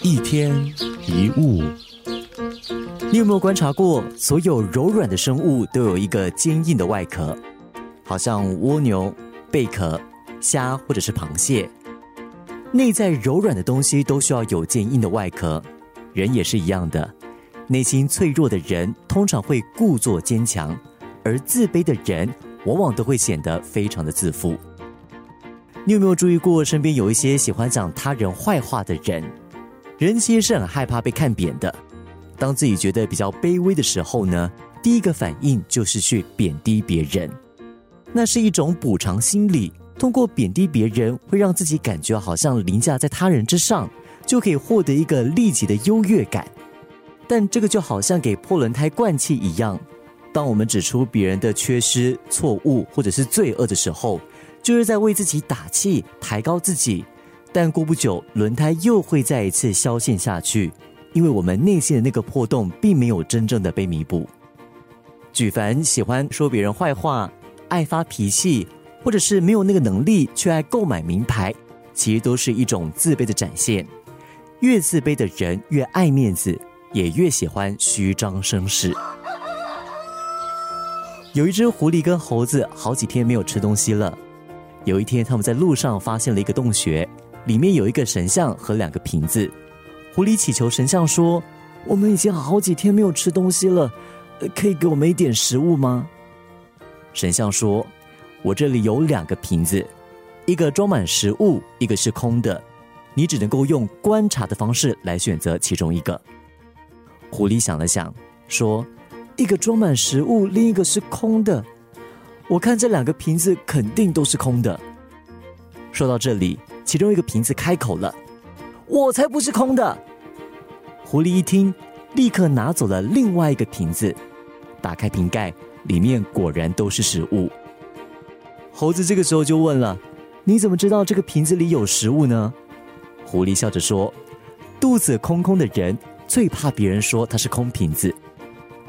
一天一物，你有没有观察过，所有柔软的生物都有一个坚硬的外壳？好像蜗牛、贝壳、虾或者是螃蟹，内在柔软的东西都需要有坚硬的外壳。人也是一样的，内心脆弱的人通常会故作坚强，而自卑的人往往都会显得非常的自负。你有没有注意过，身边有一些喜欢讲他人坏话的人？人其实是很害怕被看扁的。当自己觉得比较卑微的时候呢，第一个反应就是去贬低别人。那是一种补偿心理，通过贬低别人，会让自己感觉好像凌驾在他人之上，就可以获得一个立即的优越感。但这个就好像给破轮胎灌气一样，当我们指出别人的缺失、错误或者是罪恶的时候。就是在为自己打气，抬高自己，但过不久，轮胎又会再一次消陷下去，因为我们内心的那个破洞并没有真正的被弥补。举凡喜欢说别人坏话、爱发脾气，或者是没有那个能力却爱购买名牌，其实都是一种自卑的展现。越自卑的人越爱面子，也越喜欢虚张声势。有一只狐狸跟猴子好几天没有吃东西了。有一天，他们在路上发现了一个洞穴，里面有一个神像和两个瓶子。狐狸祈求神像说：“我们已经好几天没有吃东西了，可以给我们一点食物吗？”神像说：“我这里有两个瓶子，一个装满食物，一个是空的，你只能够用观察的方式来选择其中一个。”狐狸想了想，说：“一个装满食物，另一个是空的。”我看这两个瓶子肯定都是空的。说到这里，其中一个瓶子开口了：“我才不是空的！”狐狸一听，立刻拿走了另外一个瓶子，打开瓶盖，里面果然都是食物。猴子这个时候就问了：“你怎么知道这个瓶子里有食物呢？”狐狸笑着说：“肚子空空的人最怕别人说他是空瓶子，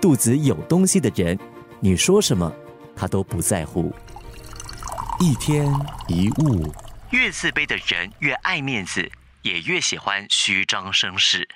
肚子有东西的人，你说什么？”他都不在乎。一天一物，越自卑的人越爱面子，也越喜欢虚张声势。